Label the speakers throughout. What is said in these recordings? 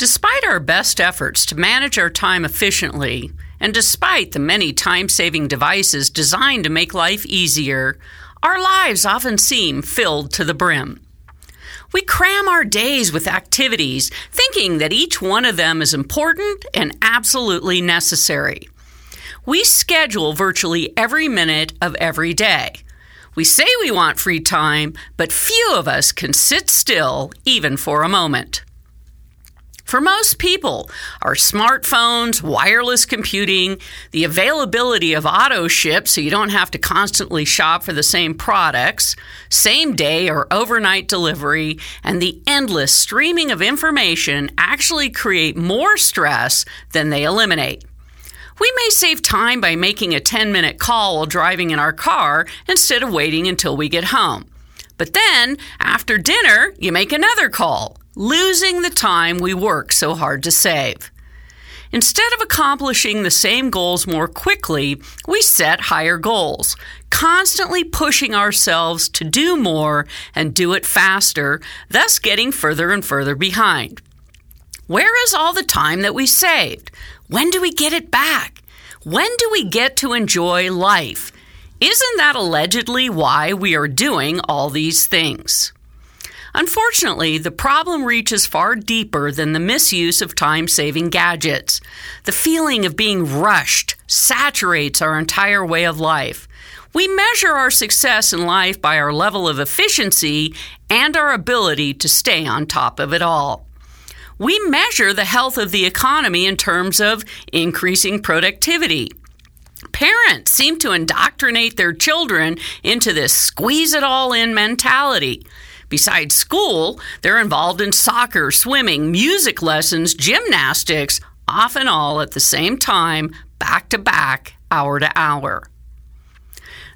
Speaker 1: Despite our best efforts to manage our time efficiently, and despite the many time saving devices designed to make life easier, our lives often seem filled to the brim. We cram our days with activities, thinking that each one of them is important and absolutely necessary. We schedule virtually every minute of every day. We say we want free time, but few of us can sit still even for a moment. For most people, our smartphones, wireless computing, the availability of auto ship so you don't have to constantly shop for the same products, same day or overnight delivery, and the endless streaming of information actually create more stress than they eliminate. We may save time by making a 10 minute call while driving in our car instead of waiting until we get home. But then, after dinner, you make another call losing the time we work so hard to save. Instead of accomplishing the same goals more quickly, we set higher goals, constantly pushing ourselves to do more and do it faster, thus getting further and further behind. Where is all the time that we saved? When do we get it back? When do we get to enjoy life? Isn't that allegedly why we are doing all these things? Unfortunately, the problem reaches far deeper than the misuse of time saving gadgets. The feeling of being rushed saturates our entire way of life. We measure our success in life by our level of efficiency and our ability to stay on top of it all. We measure the health of the economy in terms of increasing productivity. Parents seem to indoctrinate their children into this squeeze it all in mentality. Besides school, they're involved in soccer, swimming, music lessons, gymnastics, often all at the same time, back to back, hour to hour.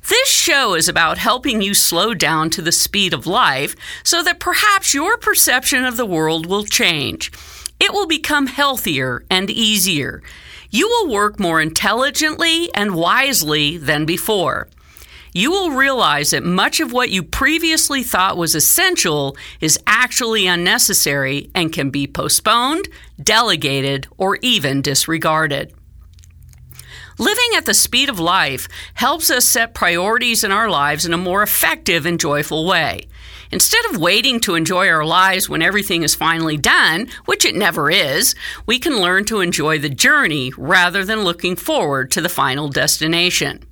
Speaker 1: This show is about helping you slow down to the speed of life so that perhaps your perception of the world will change. It will become healthier and easier. You will work more intelligently and wisely than before you will realize that much of what you previously thought was essential is actually unnecessary and can be postponed, delegated, or even disregarded. Living at the speed of life helps us set priorities in our lives in a more effective and joyful way. Instead of waiting to enjoy our lives when everything is finally done, which it never is, we can learn to enjoy the journey rather than looking forward to the final destination.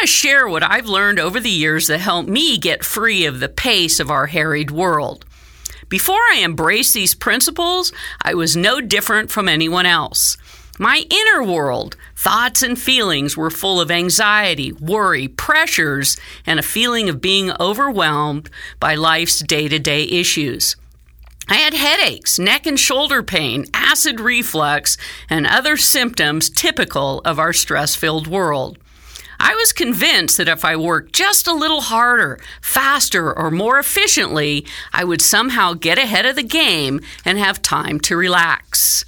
Speaker 1: To share what I've learned over the years that helped me get free of the pace of our harried world. Before I embraced these principles, I was no different from anyone else. My inner world, thoughts and feelings were full of anxiety, worry, pressures, and a feeling of being overwhelmed by life's day to day issues. I had headaches, neck and shoulder pain, acid reflux, and other symptoms typical of our stress filled world. I was convinced that if I worked just a little harder, faster, or more efficiently, I would somehow get ahead of the game and have time to relax.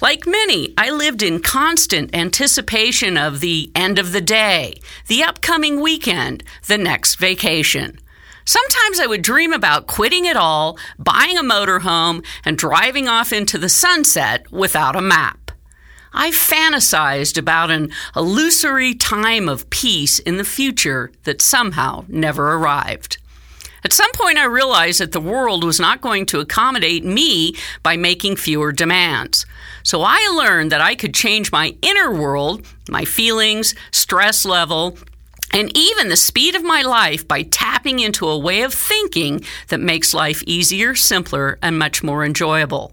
Speaker 1: Like many, I lived in constant anticipation of the end of the day, the upcoming weekend, the next vacation. Sometimes I would dream about quitting it all, buying a motorhome, and driving off into the sunset without a map. I fantasized about an illusory time of peace in the future that somehow never arrived. At some point, I realized that the world was not going to accommodate me by making fewer demands. So I learned that I could change my inner world, my feelings, stress level, and even the speed of my life by tapping into a way of thinking that makes life easier, simpler, and much more enjoyable.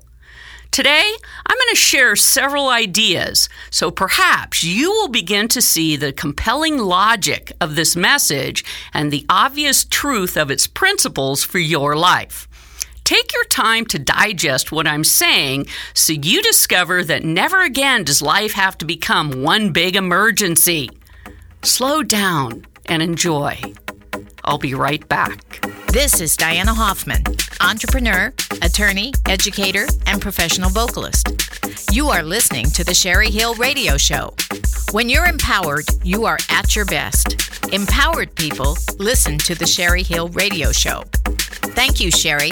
Speaker 1: Today, I'm going to share several ideas, so perhaps you will begin to see the compelling logic of this message and the obvious truth of its principles for your life. Take your time to digest what I'm saying so you discover that never again does life have to become one big emergency. Slow down and enjoy. I'll be right back.
Speaker 2: This is Diana Hoffman, entrepreneur, attorney, educator, and professional vocalist. You are listening to the Sherry Hill Radio Show. When you're empowered, you are at your best. Empowered people listen to the Sherry Hill Radio Show. Thank you, Sherry.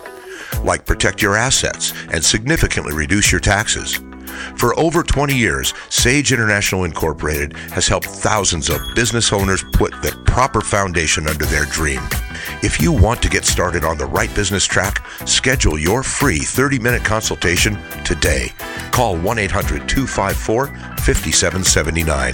Speaker 3: Like protect your assets and significantly reduce your taxes. For over 20 years, Sage International Incorporated has helped thousands of business owners put the proper foundation under their dream. If you want to get started on the right business track, schedule your free 30 minute consultation today. Call 1 800 254 5779.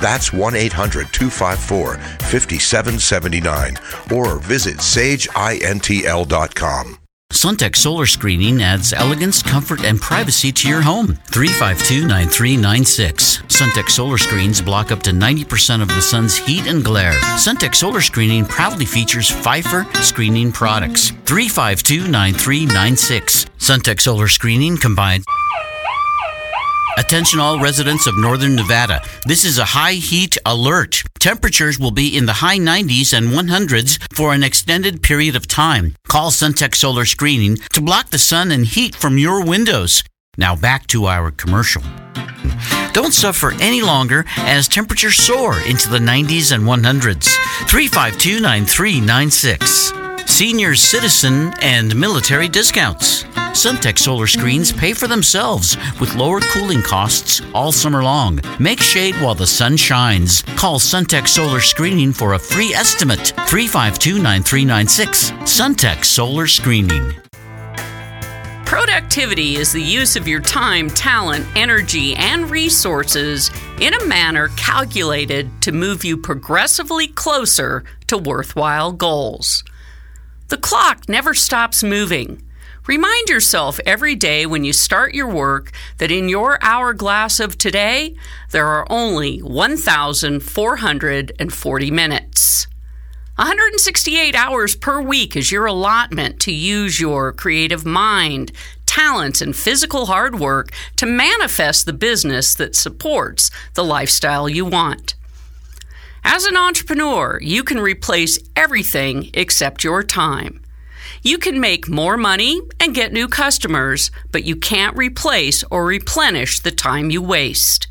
Speaker 3: That's 1 800 254 5779 or visit sageintl.com.
Speaker 4: Suntech Solar Screening adds elegance, comfort, and privacy to your home. 352 9396. Suntech Solar Screens block up to 90% of the sun's heat and glare. Suntech Solar Screening proudly features Phifer screening products. 352 9396. Suntech Solar Screening combines. Attention all residents of northern Nevada. This is a high heat alert. Temperatures will be in the high 90s and 100s for an extended period of time. Call Suntech Solar Screening to block the sun and heat from your windows. Now back to our commercial. Don't suffer any longer as temperatures soar into the 90s and 100s. 352 9396. Senior citizen and military discounts. Suntech solar screens pay for themselves with lower cooling costs all summer long. Make shade while the sun shines. Call Suntech Solar Screening for a free estimate. 352 9396. Suntech Solar Screening.
Speaker 1: Productivity is the use of your time, talent, energy, and resources in a manner calculated to move you progressively closer to worthwhile goals. The clock never stops moving. Remind yourself every day when you start your work that in your hourglass of today, there are only 1,440 minutes. 168 hours per week is your allotment to use your creative mind, talents, and physical hard work to manifest the business that supports the lifestyle you want. As an entrepreneur, you can replace everything except your time. You can make more money and get new customers, but you can't replace or replenish the time you waste.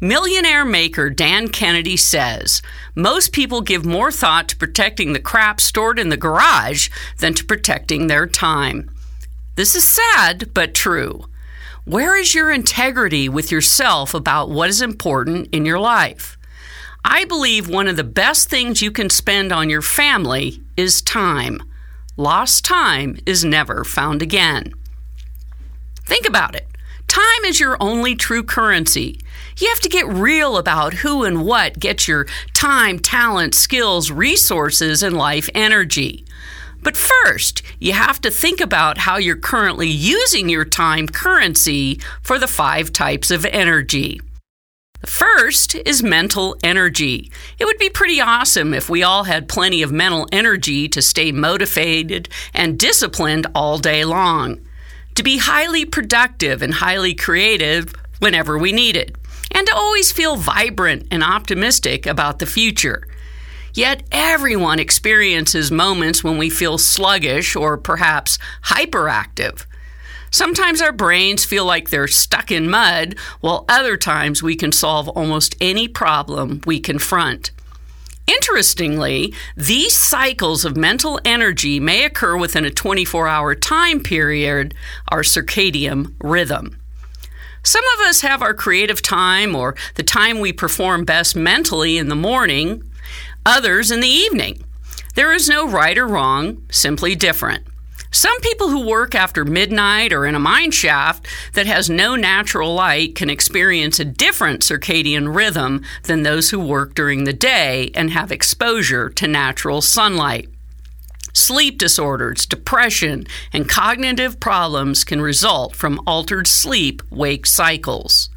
Speaker 1: Millionaire maker Dan Kennedy says most people give more thought to protecting the crap stored in the garage than to protecting their time. This is sad, but true. Where is your integrity with yourself about what is important in your life? I believe one of the best things you can spend on your family is time. Lost time is never found again. Think about it. Time is your only true currency. You have to get real about who and what gets your time, talent, skills, resources, and life energy. But first, you have to think about how you're currently using your time currency for the five types of energy. The first is mental energy. It would be pretty awesome if we all had plenty of mental energy to stay motivated and disciplined all day long, to be highly productive and highly creative whenever we need it, and to always feel vibrant and optimistic about the future. Yet everyone experiences moments when we feel sluggish or perhaps hyperactive. Sometimes our brains feel like they're stuck in mud, while other times we can solve almost any problem we confront. Interestingly, these cycles of mental energy may occur within a 24 hour time period, our circadian rhythm. Some of us have our creative time or the time we perform best mentally in the morning, others in the evening. There is no right or wrong, simply different. Some people who work after midnight or in a mine shaft that has no natural light can experience a different circadian rhythm than those who work during the day and have exposure to natural sunlight. Sleep disorders, depression, and cognitive problems can result from altered sleep wake cycles.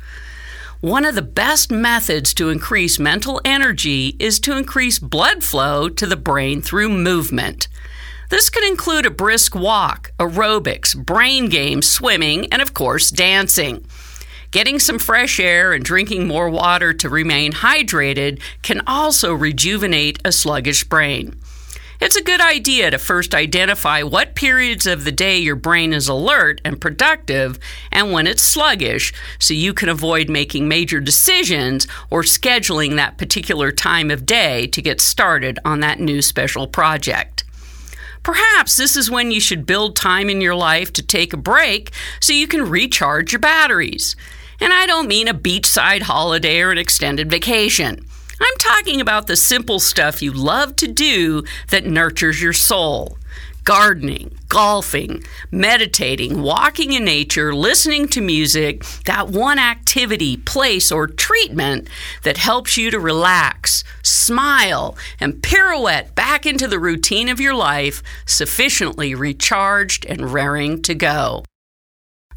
Speaker 1: One of the best methods to increase mental energy is to increase blood flow to the brain through movement. This could include a brisk walk, aerobics, brain games, swimming, and of course, dancing. Getting some fresh air and drinking more water to remain hydrated can also rejuvenate a sluggish brain. It's a good idea to first identify what periods of the day your brain is alert and productive and when it's sluggish so you can avoid making major decisions or scheduling that particular time of day to get started on that new special project. Perhaps this is when you should build time in your life to take a break so you can recharge your batteries. And I don't mean a beachside holiday or an extended vacation. I'm talking about the simple stuff you love to do that nurtures your soul gardening, golfing, meditating, walking in nature, listening to music, that one activity, place, or treatment that helps you to relax, smile, and pirouette back into the routine of your life, sufficiently recharged and raring to go.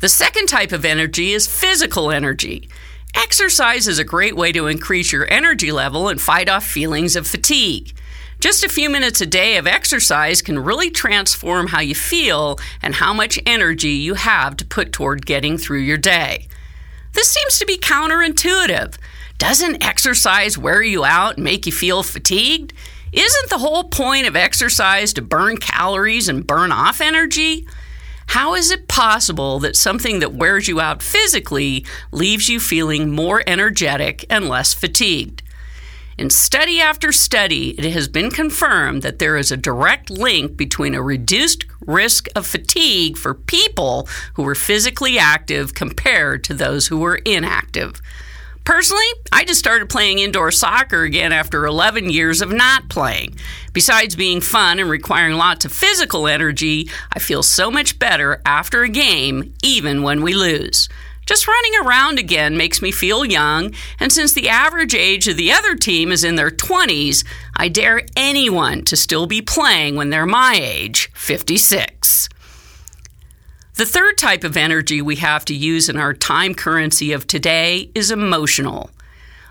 Speaker 1: The second type of energy is physical energy. Exercise is a great way to increase your energy level and fight off feelings of fatigue. Just a few minutes a day of exercise can really transform how you feel and how much energy you have to put toward getting through your day. This seems to be counterintuitive. Doesn't exercise wear you out and make you feel fatigued? Isn't the whole point of exercise to burn calories and burn off energy? How is it possible that something that wears you out physically leaves you feeling more energetic and less fatigued? In study after study, it has been confirmed that there is a direct link between a reduced risk of fatigue for people who were physically active compared to those who were inactive. Personally, I just started playing indoor soccer again after 11 years of not playing. Besides being fun and requiring lots of physical energy, I feel so much better after a game, even when we lose. Just running around again makes me feel young, and since the average age of the other team is in their 20s, I dare anyone to still be playing when they're my age, 56. The third type of energy we have to use in our time currency of today is emotional.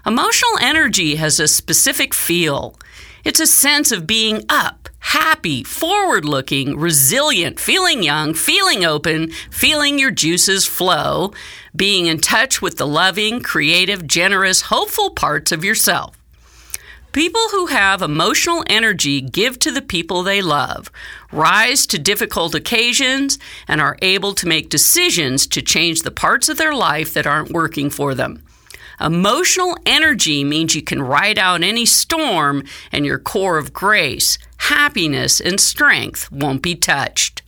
Speaker 1: Emotional energy has a specific feel. It's a sense of being up, happy, forward looking, resilient, feeling young, feeling open, feeling your juices flow, being in touch with the loving, creative, generous, hopeful parts of yourself. People who have emotional energy give to the people they love, rise to difficult occasions, and are able to make decisions to change the parts of their life that aren't working for them. Emotional energy means you can ride out any storm, and your core of grace, happiness, and strength won't be touched.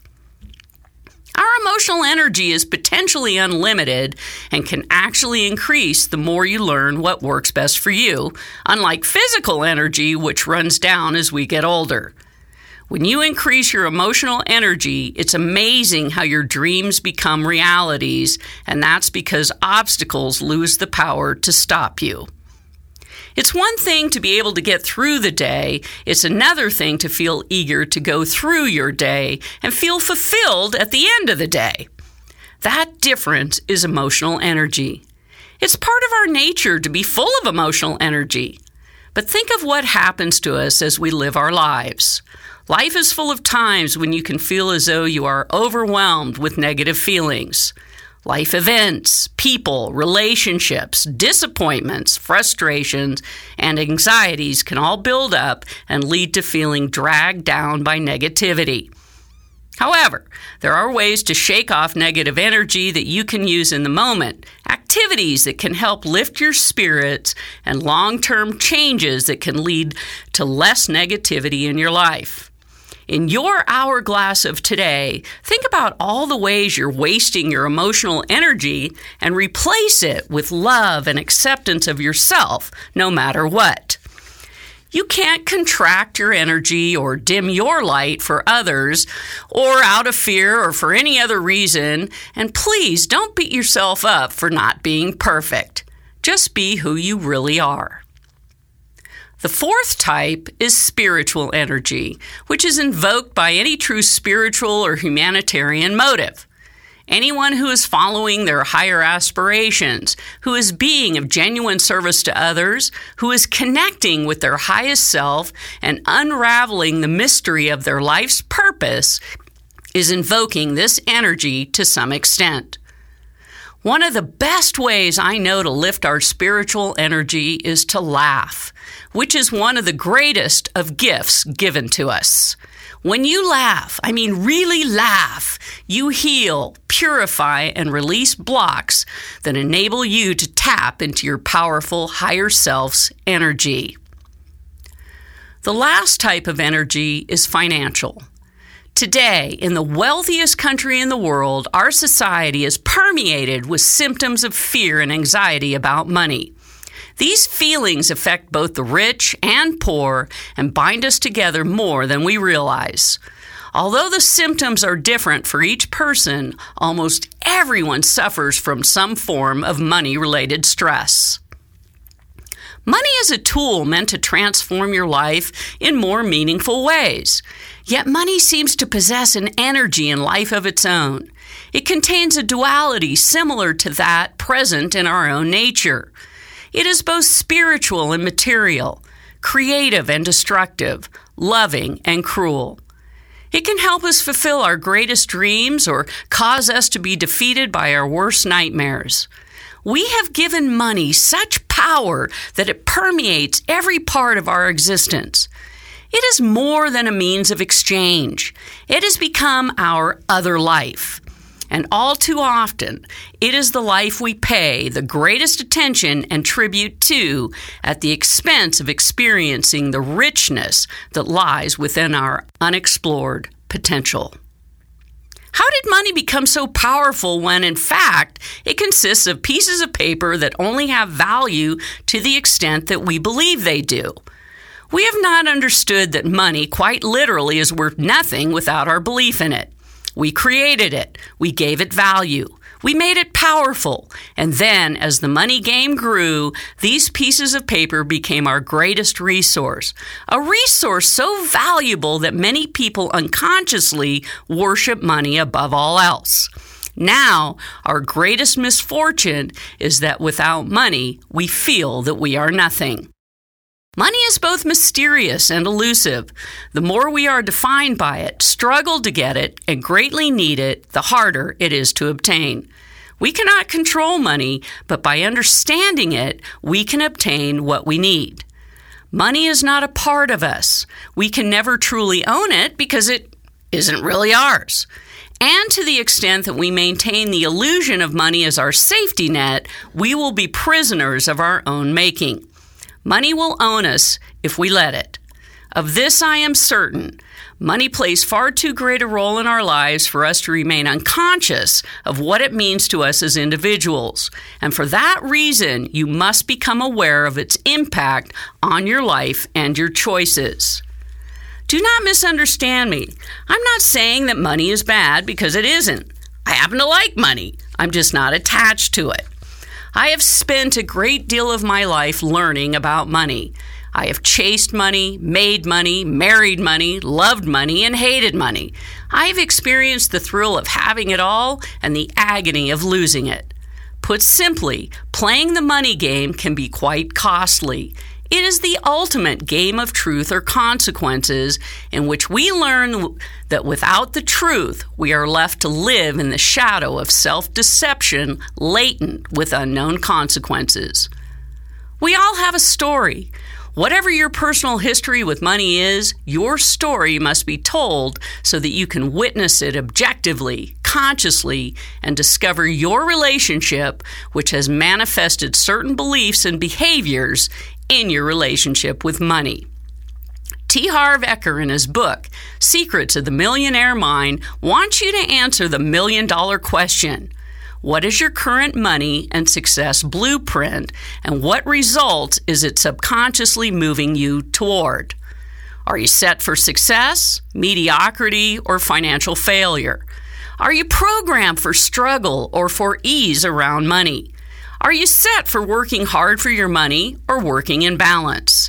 Speaker 1: Our emotional energy is potentially unlimited and can actually increase the more you learn what works best for you, unlike physical energy, which runs down as we get older. When you increase your emotional energy, it's amazing how your dreams become realities, and that's because obstacles lose the power to stop you. It's one thing to be able to get through the day, it's another thing to feel eager to go through your day and feel fulfilled at the end of the day. That difference is emotional energy. It's part of our nature to be full of emotional energy. But think of what happens to us as we live our lives. Life is full of times when you can feel as though you are overwhelmed with negative feelings. Life events, people, relationships, disappointments, frustrations, and anxieties can all build up and lead to feeling dragged down by negativity. However, there are ways to shake off negative energy that you can use in the moment, activities that can help lift your spirits, and long term changes that can lead to less negativity in your life. In your hourglass of today, think about all the ways you're wasting your emotional energy and replace it with love and acceptance of yourself, no matter what. You can't contract your energy or dim your light for others or out of fear or for any other reason. And please don't beat yourself up for not being perfect. Just be who you really are. The fourth type is spiritual energy, which is invoked by any true spiritual or humanitarian motive. Anyone who is following their higher aspirations, who is being of genuine service to others, who is connecting with their highest self and unraveling the mystery of their life's purpose, is invoking this energy to some extent. One of the best ways I know to lift our spiritual energy is to laugh, which is one of the greatest of gifts given to us. When you laugh, I mean really laugh, you heal, purify, and release blocks that enable you to tap into your powerful higher self's energy. The last type of energy is financial. Today, in the wealthiest country in the world, our society is permeated with symptoms of fear and anxiety about money. These feelings affect both the rich and poor and bind us together more than we realize. Although the symptoms are different for each person, almost everyone suffers from some form of money related stress. Money is a tool meant to transform your life in more meaningful ways. Yet money seems to possess an energy and life of its own. It contains a duality similar to that present in our own nature. It is both spiritual and material, creative and destructive, loving and cruel. It can help us fulfill our greatest dreams or cause us to be defeated by our worst nightmares. We have given money such power that it permeates every part of our existence. It is more than a means of exchange. It has become our other life. And all too often, it is the life we pay the greatest attention and tribute to at the expense of experiencing the richness that lies within our unexplored potential. How did money become so powerful when, in fact, it consists of pieces of paper that only have value to the extent that we believe they do? We have not understood that money, quite literally, is worth nothing without our belief in it. We created it, we gave it value. We made it powerful. And then, as the money game grew, these pieces of paper became our greatest resource. A resource so valuable that many people unconsciously worship money above all else. Now, our greatest misfortune is that without money, we feel that we are nothing. Money is both mysterious and elusive. The more we are defined by it, struggle to get it, and greatly need it, the harder it is to obtain. We cannot control money, but by understanding it, we can obtain what we need. Money is not a part of us. We can never truly own it because it isn't really ours. And to the extent that we maintain the illusion of money as our safety net, we will be prisoners of our own making. Money will own us if we let it. Of this I am certain. Money plays far too great a role in our lives for us to remain unconscious of what it means to us as individuals. And for that reason, you must become aware of its impact on your life and your choices. Do not misunderstand me. I'm not saying that money is bad because it isn't. I happen to like money. I'm just not attached to it. I have spent a great deal of my life learning about money. I have chased money, made money, married money, loved money, and hated money. I have experienced the thrill of having it all and the agony of losing it. Put simply, playing the money game can be quite costly. It is the ultimate game of truth or consequences in which we learn that without the truth, we are left to live in the shadow of self deception latent with unknown consequences. We all have a story. Whatever your personal history with money is, your story must be told so that you can witness it objectively, consciously, and discover your relationship, which has manifested certain beliefs and behaviors in your relationship with money. T. Harv Eker, in his book, Secrets of the Millionaire Mind, wants you to answer the million dollar question what is your current money and success blueprint, and what results is it subconsciously moving you toward? Are you set for success, mediocrity, or financial failure? Are you programmed for struggle or for ease around money? Are you set for working hard for your money or working in balance?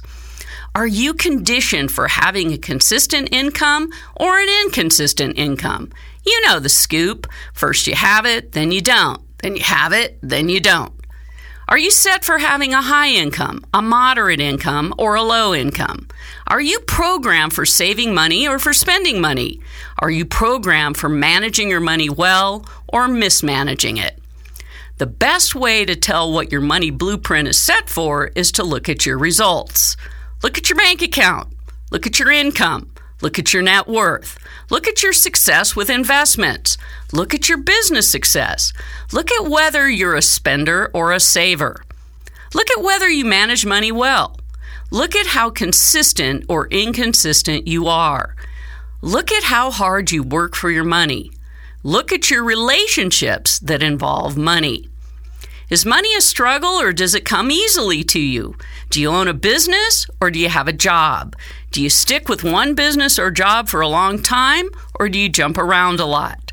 Speaker 1: Are you conditioned for having a consistent income or an inconsistent income? You know the scoop. First you have it, then you don't. Then you have it, then you don't. Are you set for having a high income, a moderate income, or a low income? Are you programmed for saving money or for spending money? Are you programmed for managing your money well or mismanaging it? The best way to tell what your money blueprint is set for is to look at your results. Look at your bank account. Look at your income. Look at your net worth. Look at your success with investments. Look at your business success. Look at whether you're a spender or a saver. Look at whether you manage money well. Look at how consistent or inconsistent you are. Look at how hard you work for your money. Look at your relationships that involve money. Is money a struggle or does it come easily to you? Do you own a business or do you have a job? Do you stick with one business or job for a long time or do you jump around a lot?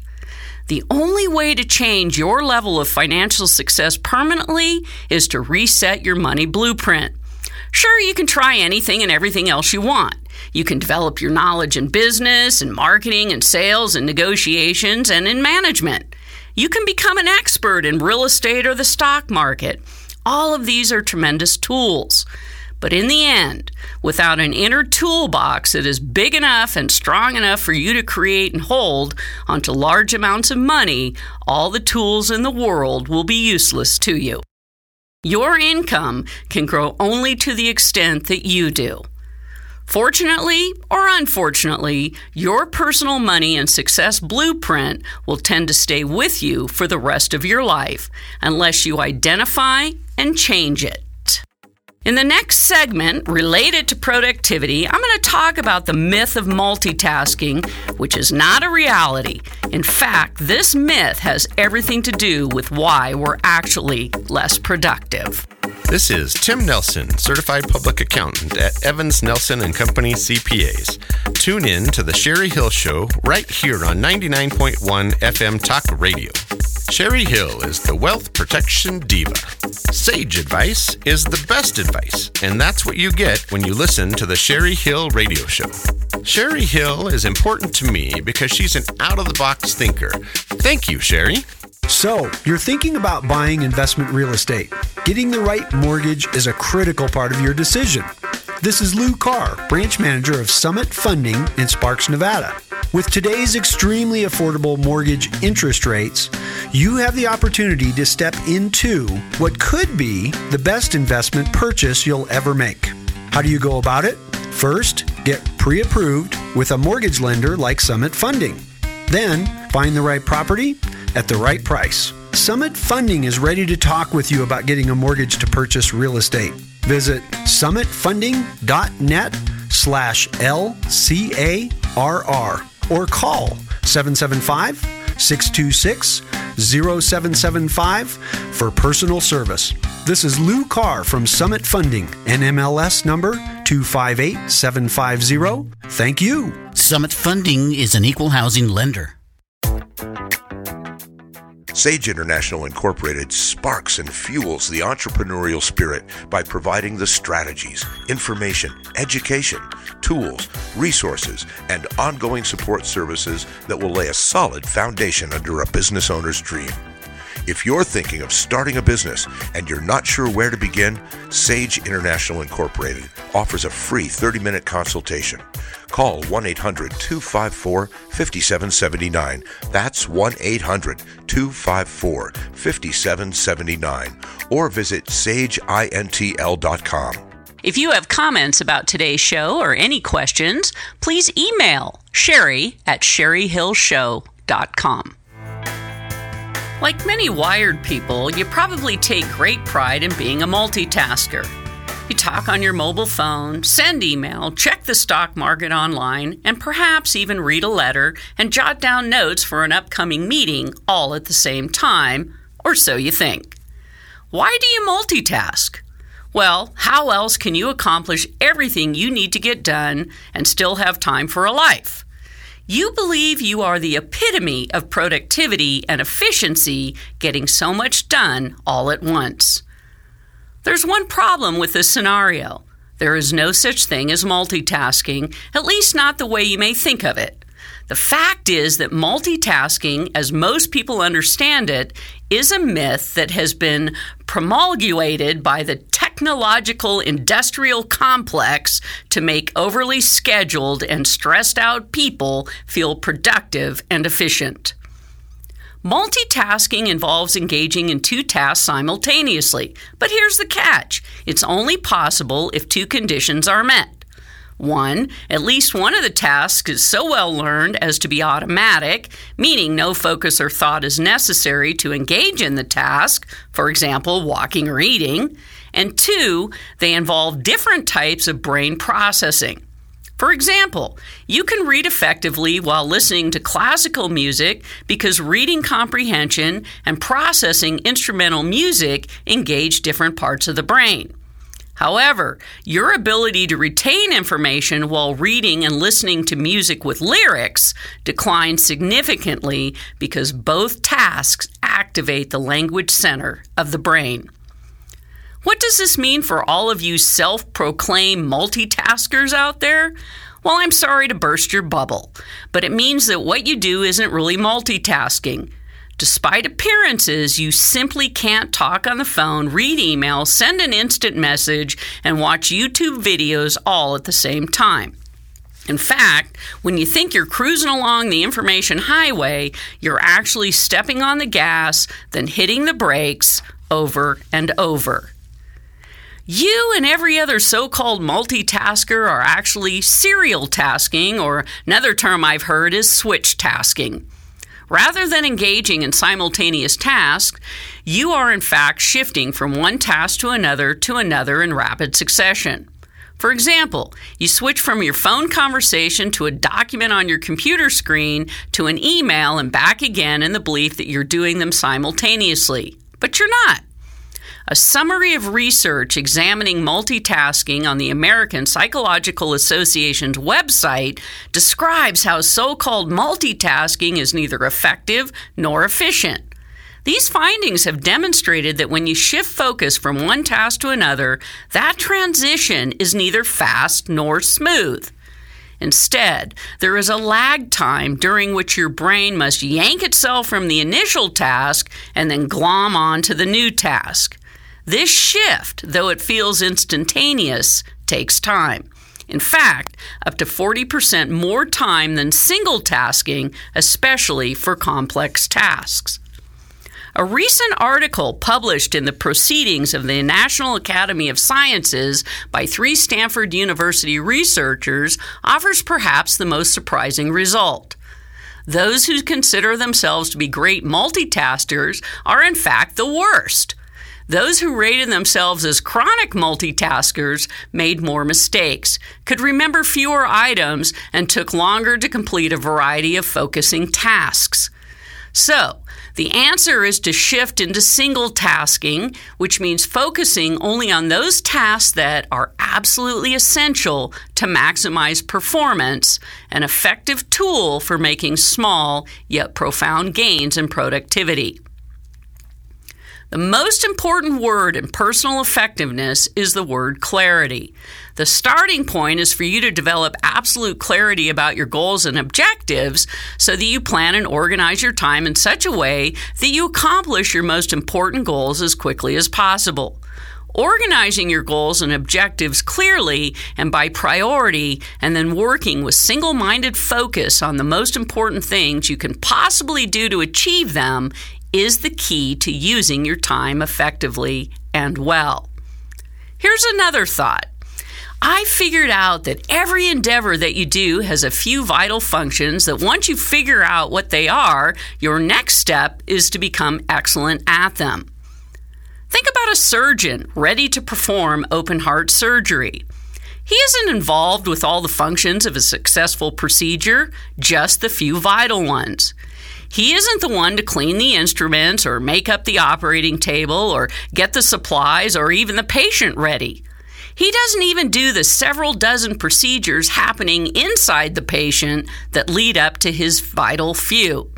Speaker 1: The only way to change your level of financial success permanently is to reset your money blueprint. Sure, you can try anything and everything else you want. You can develop your knowledge in business and marketing and sales and negotiations and in management. You can become an expert in real estate or the stock market. All of these are tremendous tools. But in the end, without an inner toolbox that is big enough and strong enough for you to create and hold onto large amounts of money, all the tools in the world will be useless to you. Your income can grow only to the extent that you do. Fortunately or unfortunately, your personal money and success blueprint will tend to stay with you for the rest of your life unless you identify and change it. In the next segment, related to productivity, I'm going to talk about the myth of multitasking, which is not a reality. In fact, this myth has everything to do with why we're actually less productive.
Speaker 5: This is Tim Nelson, certified public accountant at Evans Nelson and Company CPAs. Tune in to the Sherry Hill Show right here on 99.1 FM Talk Radio. Sherry Hill is the wealth protection diva. Sage advice is the best advice, and that's what you get when you listen to the Sherry Hill radio show. Sherry Hill is important to me because she's an out of the box thinker. Thank you, Sherry.
Speaker 6: So, you're thinking about buying investment real estate. Getting the right mortgage is a critical part of your decision. This is Lou Carr, branch manager of Summit Funding in Sparks, Nevada. With today's extremely affordable mortgage interest rates, you have the opportunity to step into what could be the best investment purchase you'll ever make. How do you go about it? First, get pre approved with a mortgage lender like Summit Funding. Then, find the right property at the right price. Summit Funding is ready to talk with you about getting a mortgage to purchase real estate. Visit summitfunding.net slash LCARR or call 775 626 0775 for personal service. This is Lou Carr from Summit Funding, NMLS number 258750. Thank you.
Speaker 4: Summit Funding is an equal housing lender.
Speaker 3: Sage International Incorporated sparks and fuels the entrepreneurial spirit by providing the strategies, information, education, tools, resources, and ongoing support services that will lay a solid foundation under a business owner's dream. If you're thinking of starting a business and you're not sure where to begin, Sage International Incorporated offers a free 30 minute consultation. Call 1 800 254 5779. That's 1 800 254 5779. Or visit sageintl.com.
Speaker 1: If you have comments about today's show or any questions, please email Sherry at sherryhillshow.com. Like many wired people, you probably take great pride in being a multitasker. You talk on your mobile phone, send email, check the stock market online, and perhaps even read a letter and jot down notes for an upcoming meeting all at the same time, or so you think. Why do you multitask? Well, how else can you accomplish everything you need to get done and still have time for a life? You believe you are the epitome of productivity and efficiency, getting so much done all at once. There's one problem with this scenario. There is no such thing as multitasking, at least not the way you may think of it. The fact is that multitasking, as most people understand it, is a myth that has been promulgated by the technological industrial complex to make overly scheduled and stressed out people feel productive and efficient. Multitasking involves engaging in two tasks simultaneously, but here's the catch it's only possible if two conditions are met. One, at least one of the tasks is so well learned as to be automatic, meaning no focus or thought is necessary to engage in the task, for example, walking or eating. And two, they involve different types of brain processing. For example, you can read effectively while listening to classical music because reading comprehension and processing instrumental music engage different parts of the brain. However, your ability to retain information while reading and listening to music with lyrics declines significantly because both tasks activate the language center of the brain. What does this mean for all of you self proclaimed multitaskers out there? Well, I'm sorry to burst your bubble, but it means that what you do isn't really multitasking. Despite appearances, you simply can't talk on the phone, read email, send an instant message, and watch YouTube videos all at the same time. In fact, when you think you're cruising along the information highway, you're actually stepping on the gas, then hitting the brakes over and over. You and every other so called multitasker are actually serial tasking, or another term I've heard is switch tasking. Rather than engaging in simultaneous tasks, you are in fact shifting from one task to another to another in rapid succession. For example, you switch from your phone conversation to a document on your computer screen to an email and back again in the belief that you're doing them simultaneously. But you're not. A summary of research examining multitasking on the American Psychological Association's website describes how so called multitasking is neither effective nor efficient. These findings have demonstrated that when you shift focus from one task to another, that transition is neither fast nor smooth. Instead, there is a lag time during which your brain must yank itself from the initial task and then glom on to the new task. This shift, though it feels instantaneous, takes time. In fact, up to 40% more time than single tasking, especially for complex tasks. A recent article published in the Proceedings of the National Academy of Sciences by three Stanford University researchers offers perhaps the most surprising result. Those who consider themselves to be great multitaskers are, in fact, the worst. Those who rated themselves as chronic multitaskers made more mistakes, could remember fewer items, and took longer to complete a variety of focusing tasks. So, the answer is to shift into single tasking, which means focusing only on those tasks that are absolutely essential to maximize performance, an effective tool for making small yet profound gains in productivity. The most important word in personal effectiveness is the word clarity. The starting point is for you to develop absolute clarity about your goals and objectives so that you plan and organize your time in such a way that you accomplish your most important goals as quickly as possible. Organizing your goals and objectives clearly and by priority, and then working with single minded focus on the most important things you can possibly do to achieve them is the key to using your time effectively and well. Here's another thought. I figured out that every endeavor that you do has a few vital functions that once you figure out what they are, your next step is to become excellent at them. Think about a surgeon ready to perform open heart surgery. He isn't involved with all the functions of a successful procedure, just the few vital ones. He isn't the one to clean the instruments or make up the operating table or get the supplies or even the patient ready. He doesn't even do the several dozen procedures happening inside the patient that lead up to his vital few.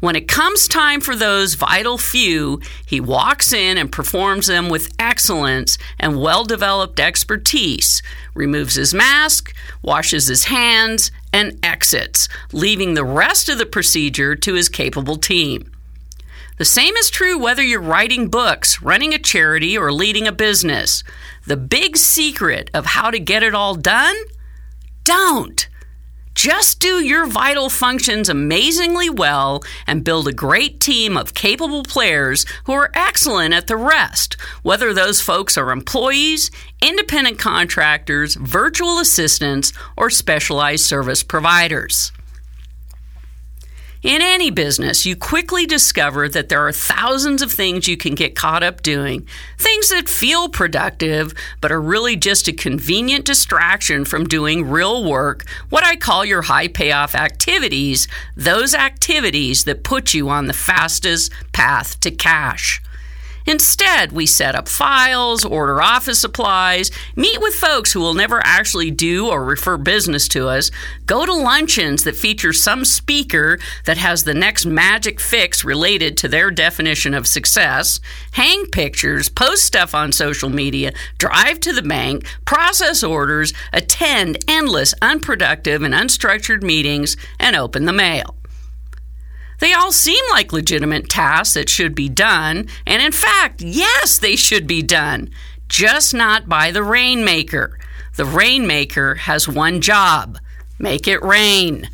Speaker 1: When it comes time for those vital few, he walks in and performs them with excellence and well developed expertise, removes his mask, washes his hands, and exits, leaving the rest of the procedure to his capable team. The same is true whether you're writing books, running a charity, or leading a business. The big secret of how to get it all done? Don't. Just do your vital functions amazingly well and build a great team of capable players who are excellent at the rest, whether those folks are employees, independent contractors, virtual assistants, or specialized service providers. In any business, you quickly discover that there are thousands of things you can get caught up doing, things that feel productive but are really just a convenient distraction from doing real work, what I call your high payoff activities, those activities that put you on the fastest path to cash. Instead, we set up files, order office supplies, meet with folks who will never actually do or refer business to us, go to luncheons that feature some speaker that has the next magic fix related to their definition of success, hang pictures, post stuff on social media, drive to the bank, process orders, attend endless unproductive and unstructured meetings, and open the mail. They all seem like legitimate tasks that should be done, and in fact, yes, they should be done, just not by the rainmaker. The rainmaker has one job make it rain.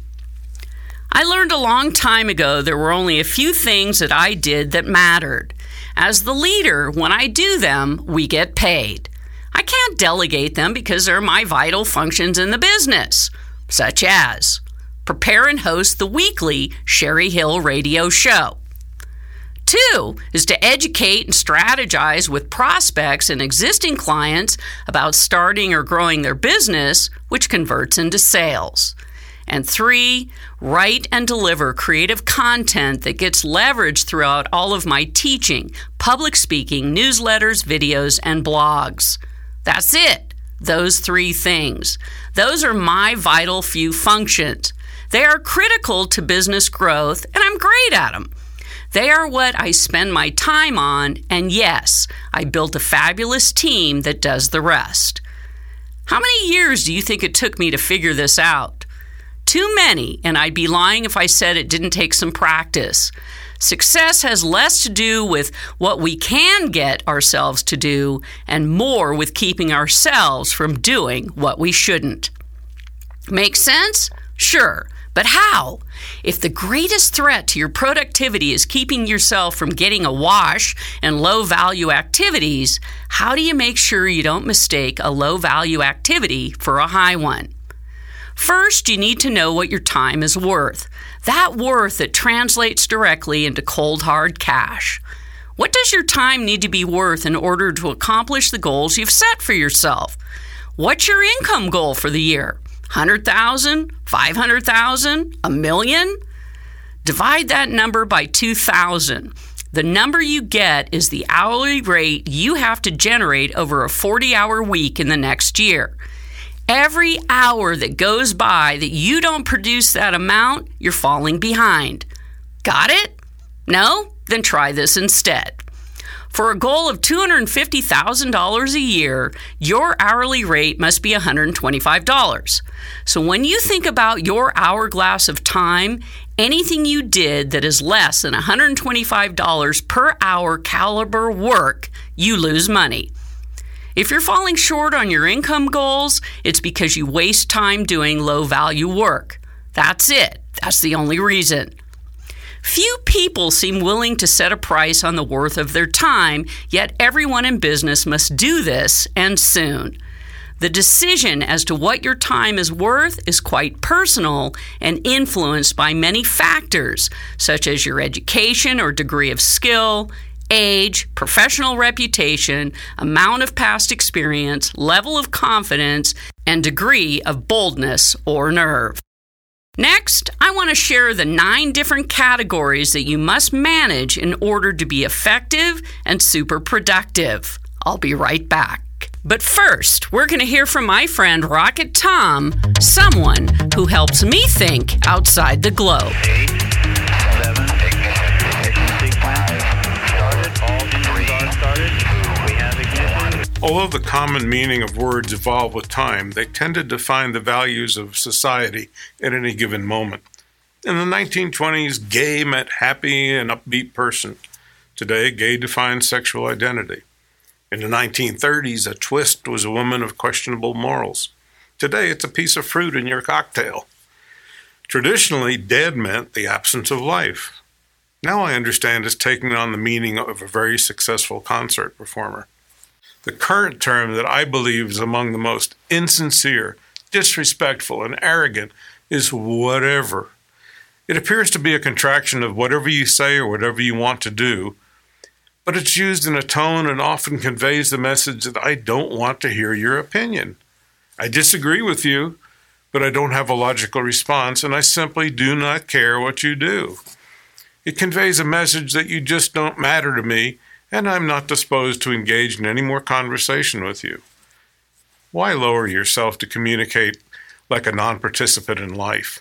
Speaker 1: I learned a long time ago there were only a few things that I did that mattered. As the leader, when I do them, we get paid. I can't delegate them because they're my vital functions in the business, such as prepare and host the weekly Cheri Hill radio show. Two is to educate and strategize with prospects and existing clients about starting or growing their business, which converts into sales. And three, write and deliver creative content that gets leveraged throughout all of my teaching, public speaking, newsletters, videos, and blogs. That's it. Those three things. Those are my vital few functions. They are critical to business growth, and I'm great at them. They are what I spend my time on, and yes, I built a fabulous team that does the rest. How many years do you think it took me to figure this out? Too many, and I'd be lying if I said it didn't take some practice. Success has less to do with what we can get ourselves to do and more with keeping ourselves from doing what we shouldn't. Make sense? Sure. But how? If the greatest threat to your productivity is keeping yourself from getting a wash and low value activities, how do you make sure you don't mistake a low value activity for a high one? First, you need to know what your time is worth. That worth that translates directly into cold hard cash. What does your time need to be worth in order to accomplish the goals you've set for yourself? What's your income goal for the year? 100,000, 500,000, a million? Divide that number by 2,000. The number you get is the hourly rate you have to generate over a 40 hour week in the next year. Every hour that goes by that you don't produce that amount, you're falling behind. Got it? No? Then try this instead. For a goal of $250,000 a year, your hourly rate must be $125. So when you think about your hourglass of time, anything you did that is less than $125 per hour caliber work, you lose money. If you're falling short on your income goals, it's because you waste time doing low value work. That's it. That's the only reason. Few people seem willing to set a price on the worth of their time, yet everyone in business must do this, and soon. The decision as to what your time is worth is quite personal and influenced by many factors, such as your education or degree of skill, age, professional reputation, amount of past experience, level of confidence, and degree of boldness or nerve. Next, I want to share the nine different categories that you must manage in order to be effective and super productive. I'll be right back. But first, we're going to hear from my friend Rocket Tom, someone who helps me think outside the globe.
Speaker 7: Eight,
Speaker 8: Although the common meaning of words evolve with time, they tend to define the values of society at any given moment. In the 1920s, gay meant happy and upbeat person. Today, gay defines sexual identity. In the 1930s, a twist was a woman of questionable morals. Today, it's a piece of fruit in your cocktail. Traditionally, dead meant the absence of life. Now I understand it's taking on the meaning of a very successful concert performer. The current term that I believe is among the most insincere, disrespectful, and arrogant is whatever. It appears to be a contraction of whatever you say or whatever you want to do, but it's used in a tone and often conveys the message that I don't want to hear your opinion. I disagree with you, but I don't have a logical response, and I simply do not care what you do. It conveys a message that you just don't matter to me, and I'm not disposed to engage in any more conversation with you. Why lower yourself to communicate like a non participant in life?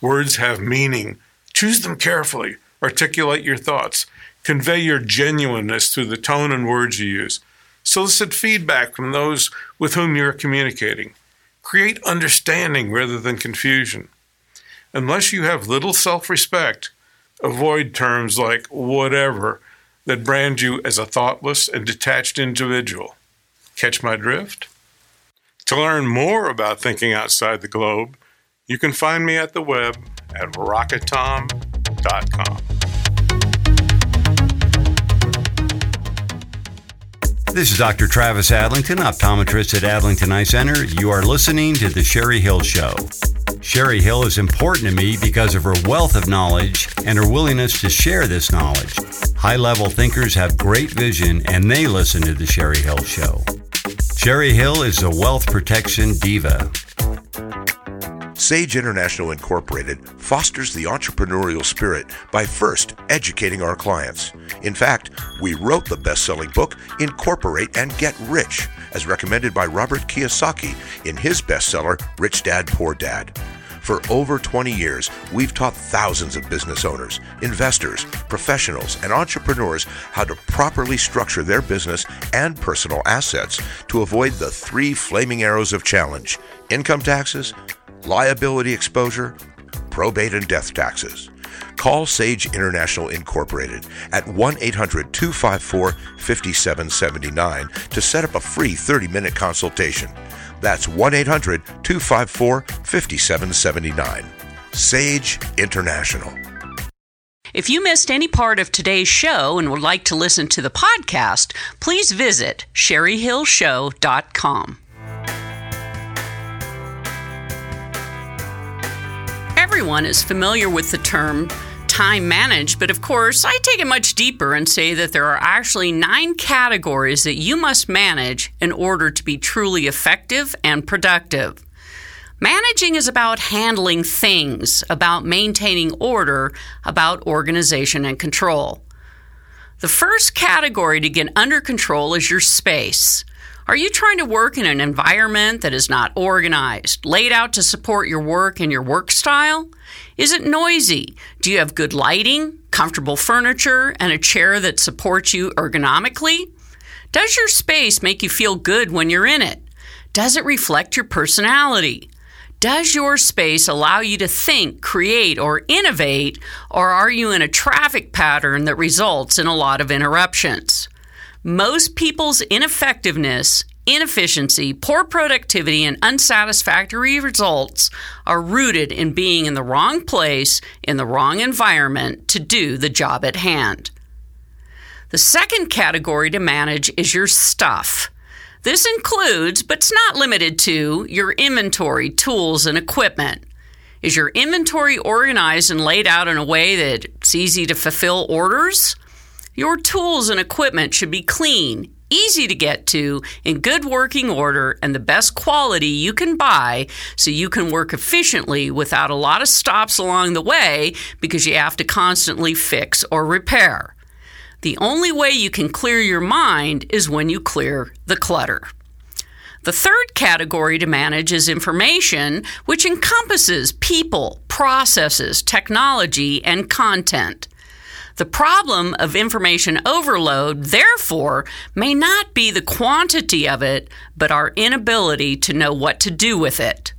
Speaker 8: Words have meaning. Choose them carefully. Articulate your thoughts. Convey your genuineness through the tone and words you use. Solicit feedback from those with whom you are communicating. Create understanding rather than confusion. Unless you have little self respect, avoid terms like whatever that brand you as a thoughtless and detached individual. Catch my drift? To learn more about thinking outside the globe, you can find me at the web at rockettom.com.
Speaker 9: This is Dr. Travis Adlington, optometrist at Adlington Eye Center. You are listening to The Cheri Hill Show. Cheri Hill is important to me because of her wealth of knowledge and her willingness to share this knowledge. High level thinkers have great vision and they listen to The Cheri Hill Show. Cheri Hill is a wealth protection diva.
Speaker 3: Sage International Incorporated fosters the entrepreneurial spirit by first educating our clients. In fact, we wrote the best selling book, Incorporate and Get Rich, as recommended by Robert Kiyosaki in his bestseller, Rich Dad Poor Dad. For over 20 years, we've taught thousands of business owners, investors, professionals, and entrepreneurs how to properly structure their business and personal assets to avoid the three flaming arrows of challenge income taxes, liability exposure, probate, and death taxes. Call Sage International Incorporated at 1 800 254 5779 to set up a free 30 minute consultation. That's 1 800 254 5779. Sage International.
Speaker 1: If you missed any part of today's show and would like to listen to the podcast, please visit cherihillshow.com. Everyone is familiar with the term time managed, but of course, I take it much deeper and say that there are actually nine categories that you must manage in order to be truly effective and productive. Managing is about handling things, about maintaining order, about organization and control. The first category to get under control is your space. Are you trying to work in an environment that is not organized, laid out to support your work and your work style? Is it noisy? Do you have good lighting, comfortable furniture, and a chair that supports you ergonomically? Does your space make you feel good when you're in it? Does it reflect your personality? Does your space allow you to think, create, or innovate, or are you in a traffic pattern that results in a lot of interruptions? Most people's ineffectiveness, inefficiency, poor productivity, and unsatisfactory results are rooted in being in the wrong place, in the wrong environment to do the job at hand. The second category to manage is your stuff. This includes, but's not limited to, your inventory, tools, and equipment. Is your inventory organized and laid out in a way that it's easy to fulfill orders? Your tools and equipment should be clean, easy to get to, in good working order, and the best quality you can buy so you can work efficiently without a lot of stops along the way because you have to constantly fix or repair. The only way you can clear your mind is when you clear the clutter. The third category to manage is information, which encompasses people, processes, technology, and content. The problem of information overload, therefore, may not be the quantity of it, but our inability to know what to do with it.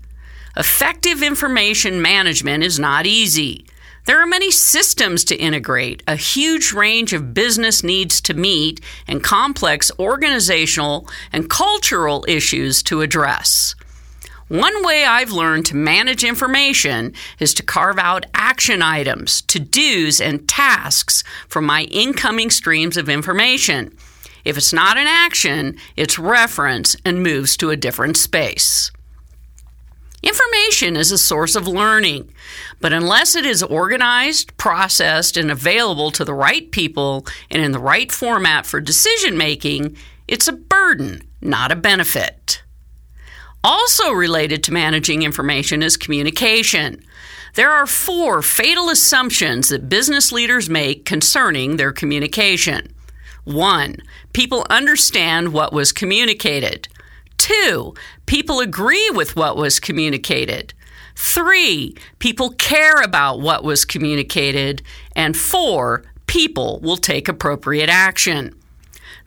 Speaker 1: Effective information management is not easy. There are many systems to integrate, a huge range of business needs to meet, and complex organizational and cultural issues to address. One way I've learned to manage information is to carve out action items, to dos, and tasks from my incoming streams of information. If it's not an action, it's reference and moves to a different space. Information is a source of learning, but unless it is organized, processed, and available to the right people and in the right format for decision making, it's a burden, not a benefit. Also related to managing information is communication. There are four fatal assumptions that business leaders make concerning their communication. One, people understand what was communicated. Two, people agree with what was communicated. Three, people care about what was communicated. And four, people will take appropriate action.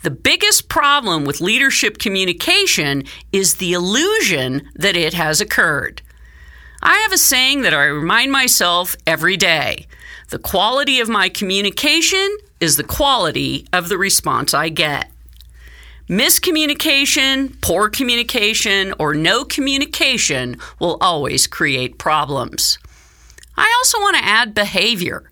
Speaker 1: The biggest problem with leadership communication is the illusion that it has occurred. I have a saying that I remind myself every day the quality of my communication is the quality of the response I get. Miscommunication, poor communication, or no communication will always create problems. I also want to add behavior.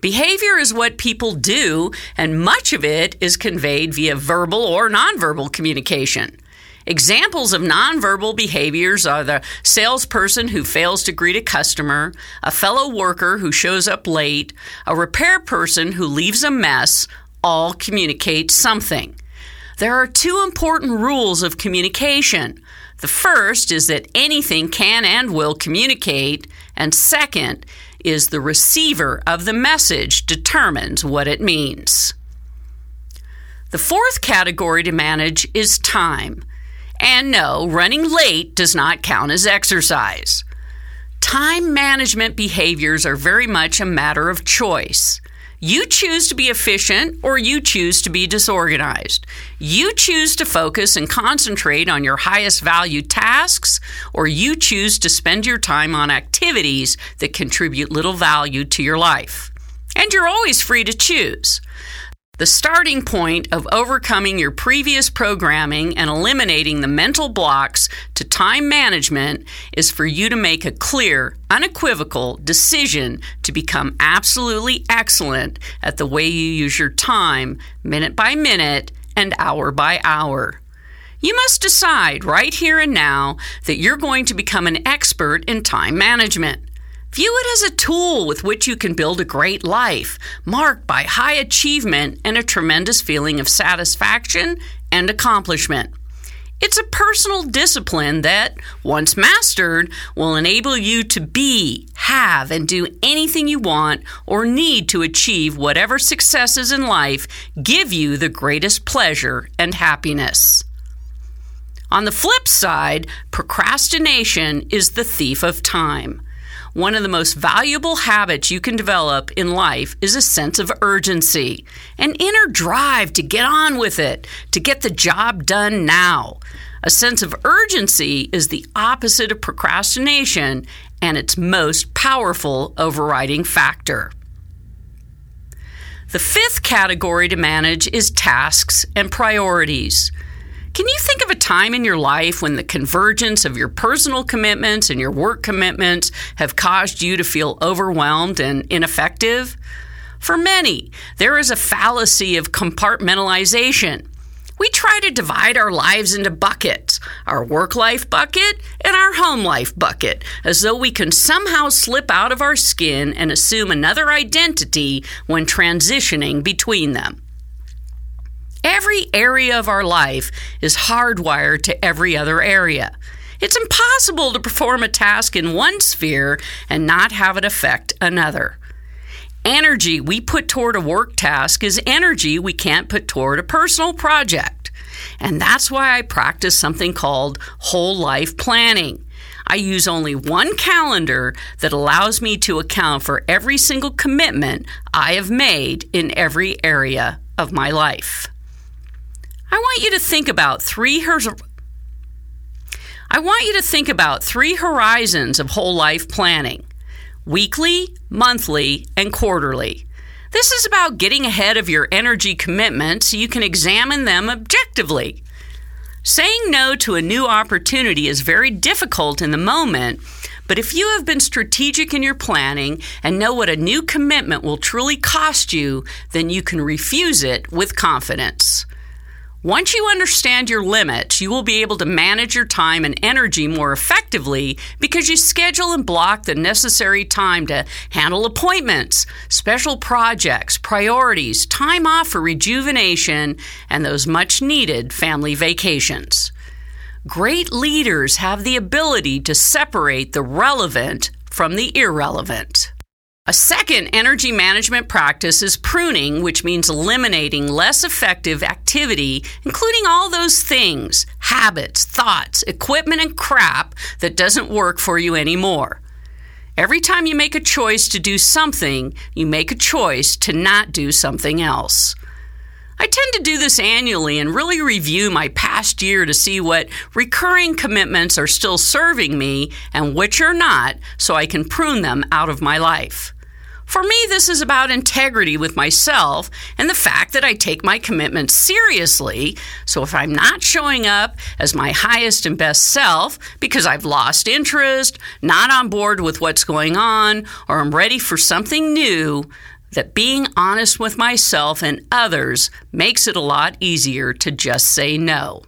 Speaker 1: Behavior is what people do, and much of it is conveyed via verbal or nonverbal communication. Examples of nonverbal behaviors are the salesperson who fails to greet a customer, a fellow worker who shows up late, a repair person who leaves a mess, all communicate something. There are two important rules of communication. The first is that anything can and will communicate, and second is the receiver of the message determines what it means. The fourth category to manage is time. And no, running late does not count as exercise. Time management behaviors are very much a matter of choice. You choose to be efficient or you choose to be disorganized. You choose to focus and concentrate on your highest value tasks or you choose to spend your time on activities that contribute little value to your life. And you're always free to choose. The starting point of overcoming your previous programming and eliminating the mental blocks to time management is for you to make a clear, unequivocal decision to become absolutely excellent at the way you use your time, minute by minute and hour by hour. You must decide right here and now that you're going to become an expert in time management. View it as a tool with which you can build a great life, marked by high achievement and a tremendous feeling of satisfaction and accomplishment. It's a personal discipline that, once mastered, will enable you to be, have, and do anything you want or need to achieve whatever successes in life give you the greatest pleasure and happiness. On the flip side, procrastination is the thief of time. One of the most valuable habits you can develop in life is a sense of urgency, an inner drive to get on with it, to get the job done now. A sense of urgency is the opposite of procrastination and its most powerful overriding factor. The fifth category to manage is tasks and priorities. Can you think of a time in your life when the convergence of your personal commitments and your work commitments have caused you to feel overwhelmed and ineffective? For many, there is a fallacy of compartmentalization. We try to divide our lives into buckets our work life bucket and our home life bucket, as though we can somehow slip out of our skin and assume another identity when transitioning between them. Every area of our life is hardwired to every other area. It's impossible to perform a task in one sphere and not have it affect another. Energy we put toward a work task is energy we can't put toward a personal project. And that's why I practice something called whole life planning. I use only one calendar that allows me to account for every single commitment I have made in every area of my life. I want you to think about three I want you to think about three horizons of whole life planning weekly, monthly, and quarterly. This is about getting ahead of your energy commitments so you can examine them objectively. Saying no to a new opportunity is very difficult in the moment, but if you have been strategic in your planning and know what a new commitment will truly cost you, then you can refuse it with confidence. Once you understand your limits, you will be able to manage your time and energy more effectively because you schedule and block the necessary time to handle appointments, special projects, priorities, time off for rejuvenation, and those much needed family vacations. Great leaders have the ability to separate the relevant from the irrelevant. A second energy management practice is pruning, which means eliminating less effective activity, including all those things, habits, thoughts, equipment, and crap that doesn't work for you anymore. Every time you make a choice to do something, you make a choice to not do something else. I tend to do this annually and really review my past year to see what recurring commitments are still serving me and which are not so I can prune them out of my life. For me, this is about integrity with myself and the fact that I take my commitments seriously. So if I'm not showing up as my highest and best self because I've lost interest, not on board with what's going on, or I'm ready for something new, that being honest with myself and others makes it a lot easier to just say no.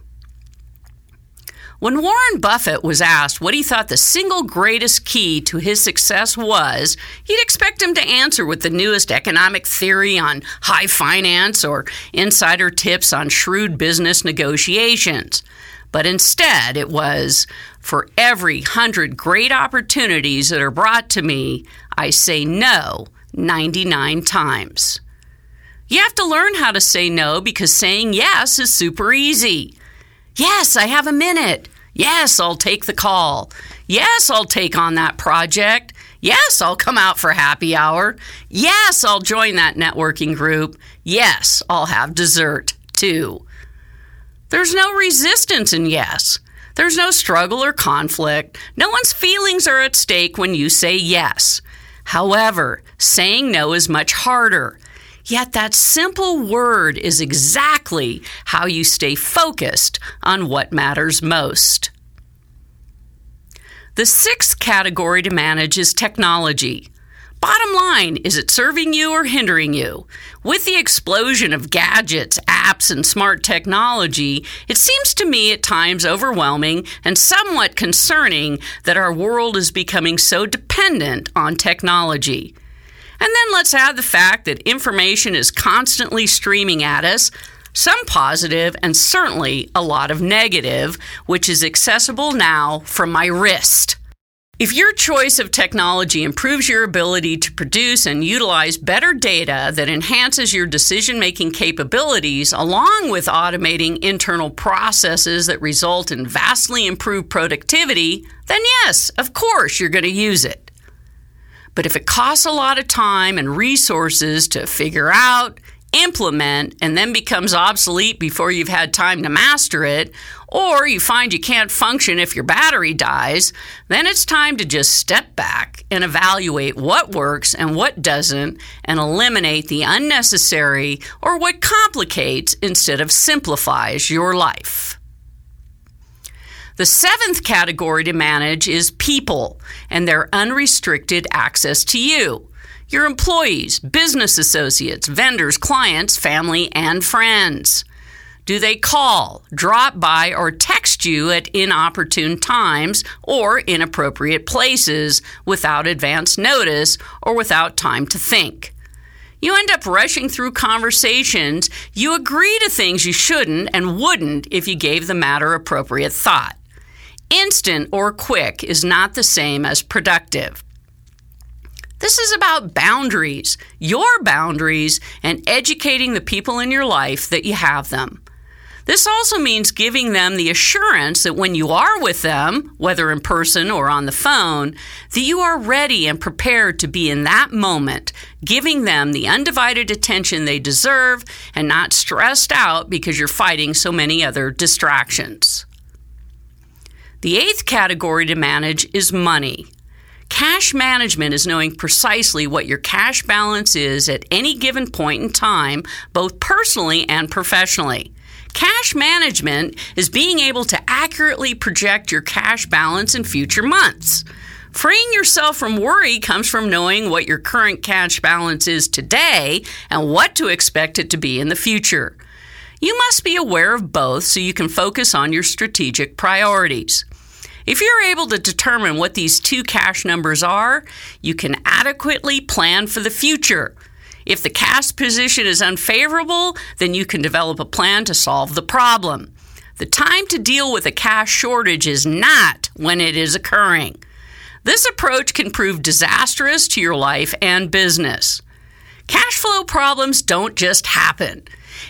Speaker 1: When Warren Buffett was asked what he thought the single greatest key to his success was, you'd expect him to answer with the newest economic theory on high finance or insider tips on shrewd business negotiations. But instead, it was for every hundred great opportunities that are brought to me, I say no 99 times. You have to learn how to say no because saying yes is super easy. Yes, I have a minute. Yes, I'll take the call. Yes, I'll take on that project. Yes, I'll come out for happy hour. Yes, I'll join that networking group. Yes, I'll have dessert too. There's no resistance in yes. There's no struggle or conflict. No one's feelings are at stake when you say yes. However, saying no is much harder. Yet that simple word is exactly how you stay focused on what matters most. The sixth category to manage is technology. Bottom line, is it serving you or hindering you? With the explosion of gadgets, apps, and smart technology, it seems to me at times overwhelming and somewhat concerning that our world is becoming so dependent on technology. And then let's add the fact that information is constantly streaming at us, some positive and certainly a lot of negative, which is accessible now from my wrist. If your choice of technology improves your ability to produce and utilize better data that enhances your decision making capabilities, along with automating internal processes that result in vastly improved productivity, then yes, of course you're going to use it. But if it costs a lot of time and resources to figure out, implement, and then becomes obsolete before you've had time to master it, or you find you can't function if your battery dies, then it's time to just step back and evaluate what works and what doesn't and eliminate the unnecessary or what complicates instead of simplifies your life. The seventh category to manage is people and their unrestricted access to you, your employees, business associates, vendors, clients, family, and friends. Do they call, drop by, or text you at inopportune times or inappropriate places without advance notice or without time to think? You end up rushing through conversations. You agree to things you shouldn't and wouldn't if you gave the matter appropriate thought. Instant or quick is not the same as productive. This is about boundaries, your boundaries, and educating the people in your life that you have them. This also means giving them the assurance that when you are with them, whether in person or on the phone, that you are ready and prepared to be in that moment, giving them the undivided attention they deserve and not stressed out because you're fighting so many other distractions. The eighth category to manage is money. Cash management is knowing precisely what your cash balance is at any given point in time, both personally and professionally. Cash management is being able to accurately project your cash balance in future months. Freeing yourself from worry comes from knowing what your current cash balance is today and what to expect it to be in the future. You must be aware of both so you can focus on your strategic priorities. If you're able to determine what these two cash numbers are, you can adequately plan for the future. If the cash position is unfavorable, then you can develop a plan to solve the problem. The time to deal with a cash shortage is not when it is occurring. This approach can prove disastrous to your life and business. Cash flow problems don't just happen.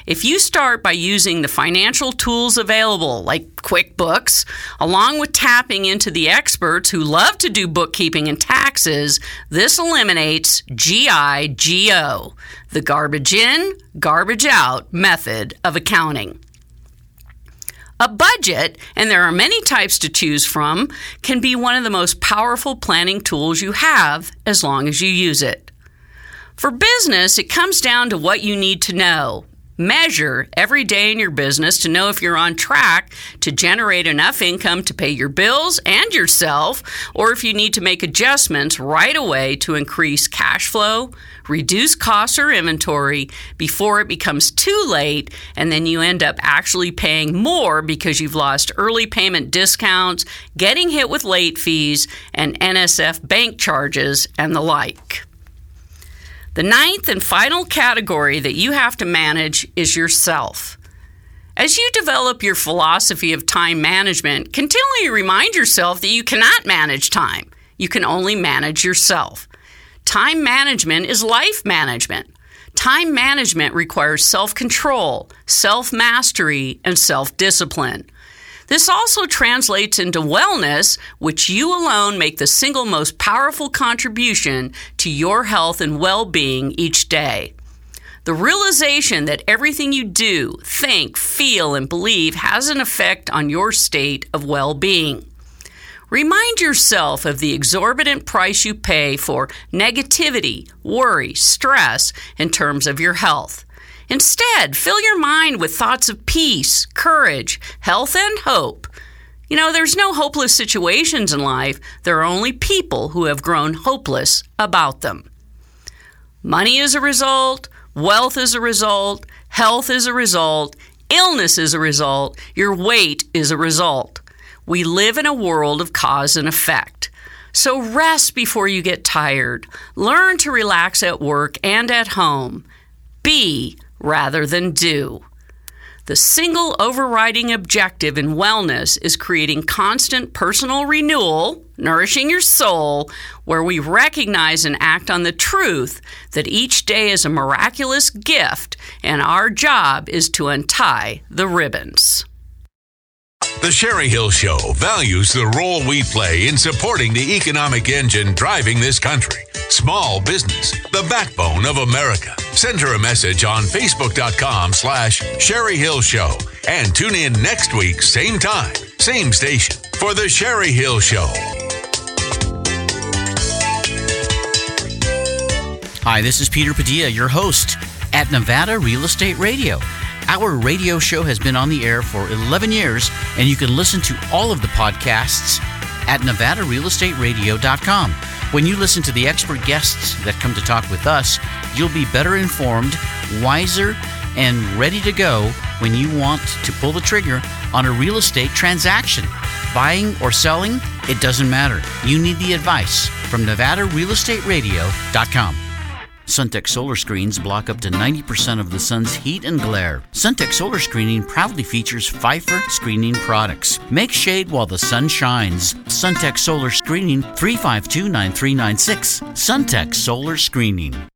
Speaker 1: If you start by using the financial tools available, like QuickBooks, along with tapping into the experts who love to do bookkeeping and taxes, this eliminates GIGO, the garbage in, garbage out method of accounting. A budget, and there are many types to choose from, can be one of the most powerful planning tools you have as long as you use it. For business, it comes down to what you need to know. Measure every day in your business to know if you're on track to generate enough income to pay your bills and yourself, or if you need to make adjustments right away to increase cash flow, reduce costs or inventory before it becomes too late, and then you end up actually paying more because you've lost early payment discounts, getting hit with late fees, and NSF bank charges, and the like. The ninth and final category that you have to manage is yourself. As you develop your philosophy of time management, continually remind yourself that you cannot manage time. You can only manage yourself. Time management is life management. Time management requires self control, self mastery, and self discipline. This also translates into wellness, which you alone make the single most powerful contribution to your health and well being each day. The realization that everything you do, think, feel, and believe has an effect on your state of well being. Remind yourself of the exorbitant price you pay for negativity, worry, stress in terms of your health. Instead, fill your mind with thoughts of peace, courage, health, and hope. You know, there's no hopeless situations in life, there are only people who have grown hopeless about them. Money is a result, wealth is a result, health is a result, illness is a result, your weight is a result. We live in a world of cause and effect. So rest before you get tired. Learn to relax at work and at home. Be rather than do. The single overriding objective in wellness is creating constant personal renewal, nourishing your soul, where we recognize and act on the truth that each day is a miraculous gift and our job is to untie the ribbons.
Speaker 10: The Cheri Hill Show values the role we play in supporting the economic engine driving this country. Small business, the backbone of America. Send her a message on Facebook.com slash Cheri Hill Show and tune in next week, same time, same station for The Cheri Hill Show.
Speaker 4: Hi, this is Peter Padilla, your host at Nevada Real Estate Radio. Our radio show has been on the air for 11 years, and you can listen to all of the podcasts at NevadaRealEstateRadio.com. When you listen to the expert guests that come to talk with us, you'll be better informed, wiser, and ready to go when you want to pull the trigger on a real estate transaction. Buying or selling, it doesn't matter. You need the advice from NevadaRealEstateRadio.com. Suntech solar screens block up to 90% of the sun's heat and glare. Suntech solar screening proudly features Phifer screening products. Make shade while the sun shines. Suntech solar screening 352 9396. Suntech solar screening.